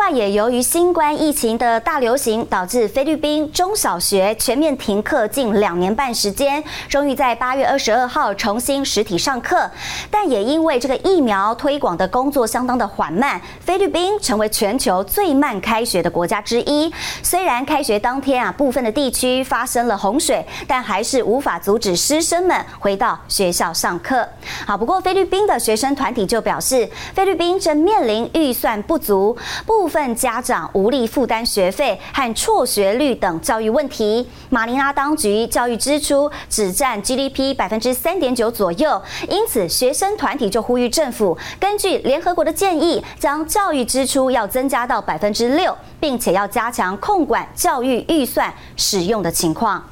另外，也由于新冠疫情的大流行，导致菲律宾中小学全面停课近两年半时间，终于在八月二十二号重新实体上课。但也因为这个疫苗推广的工作相当的缓慢，菲律宾成为全球最慢开学的国家之一。虽然开学当天啊，部分的地区发生了洪水，但还是无法阻止师生们回到学校上课。好，不过菲律宾的学生团体就表示，菲律宾正面临预算不足。部部分家长无力负担学费和辍学率等教育问题，马尼拉当局教育支出只占 GDP 百分之三点九左右，因此学生团体就呼吁政府根据联合国的建议，将教育支出要增加到百分之六，并且要加强控管教育预算使用的情况。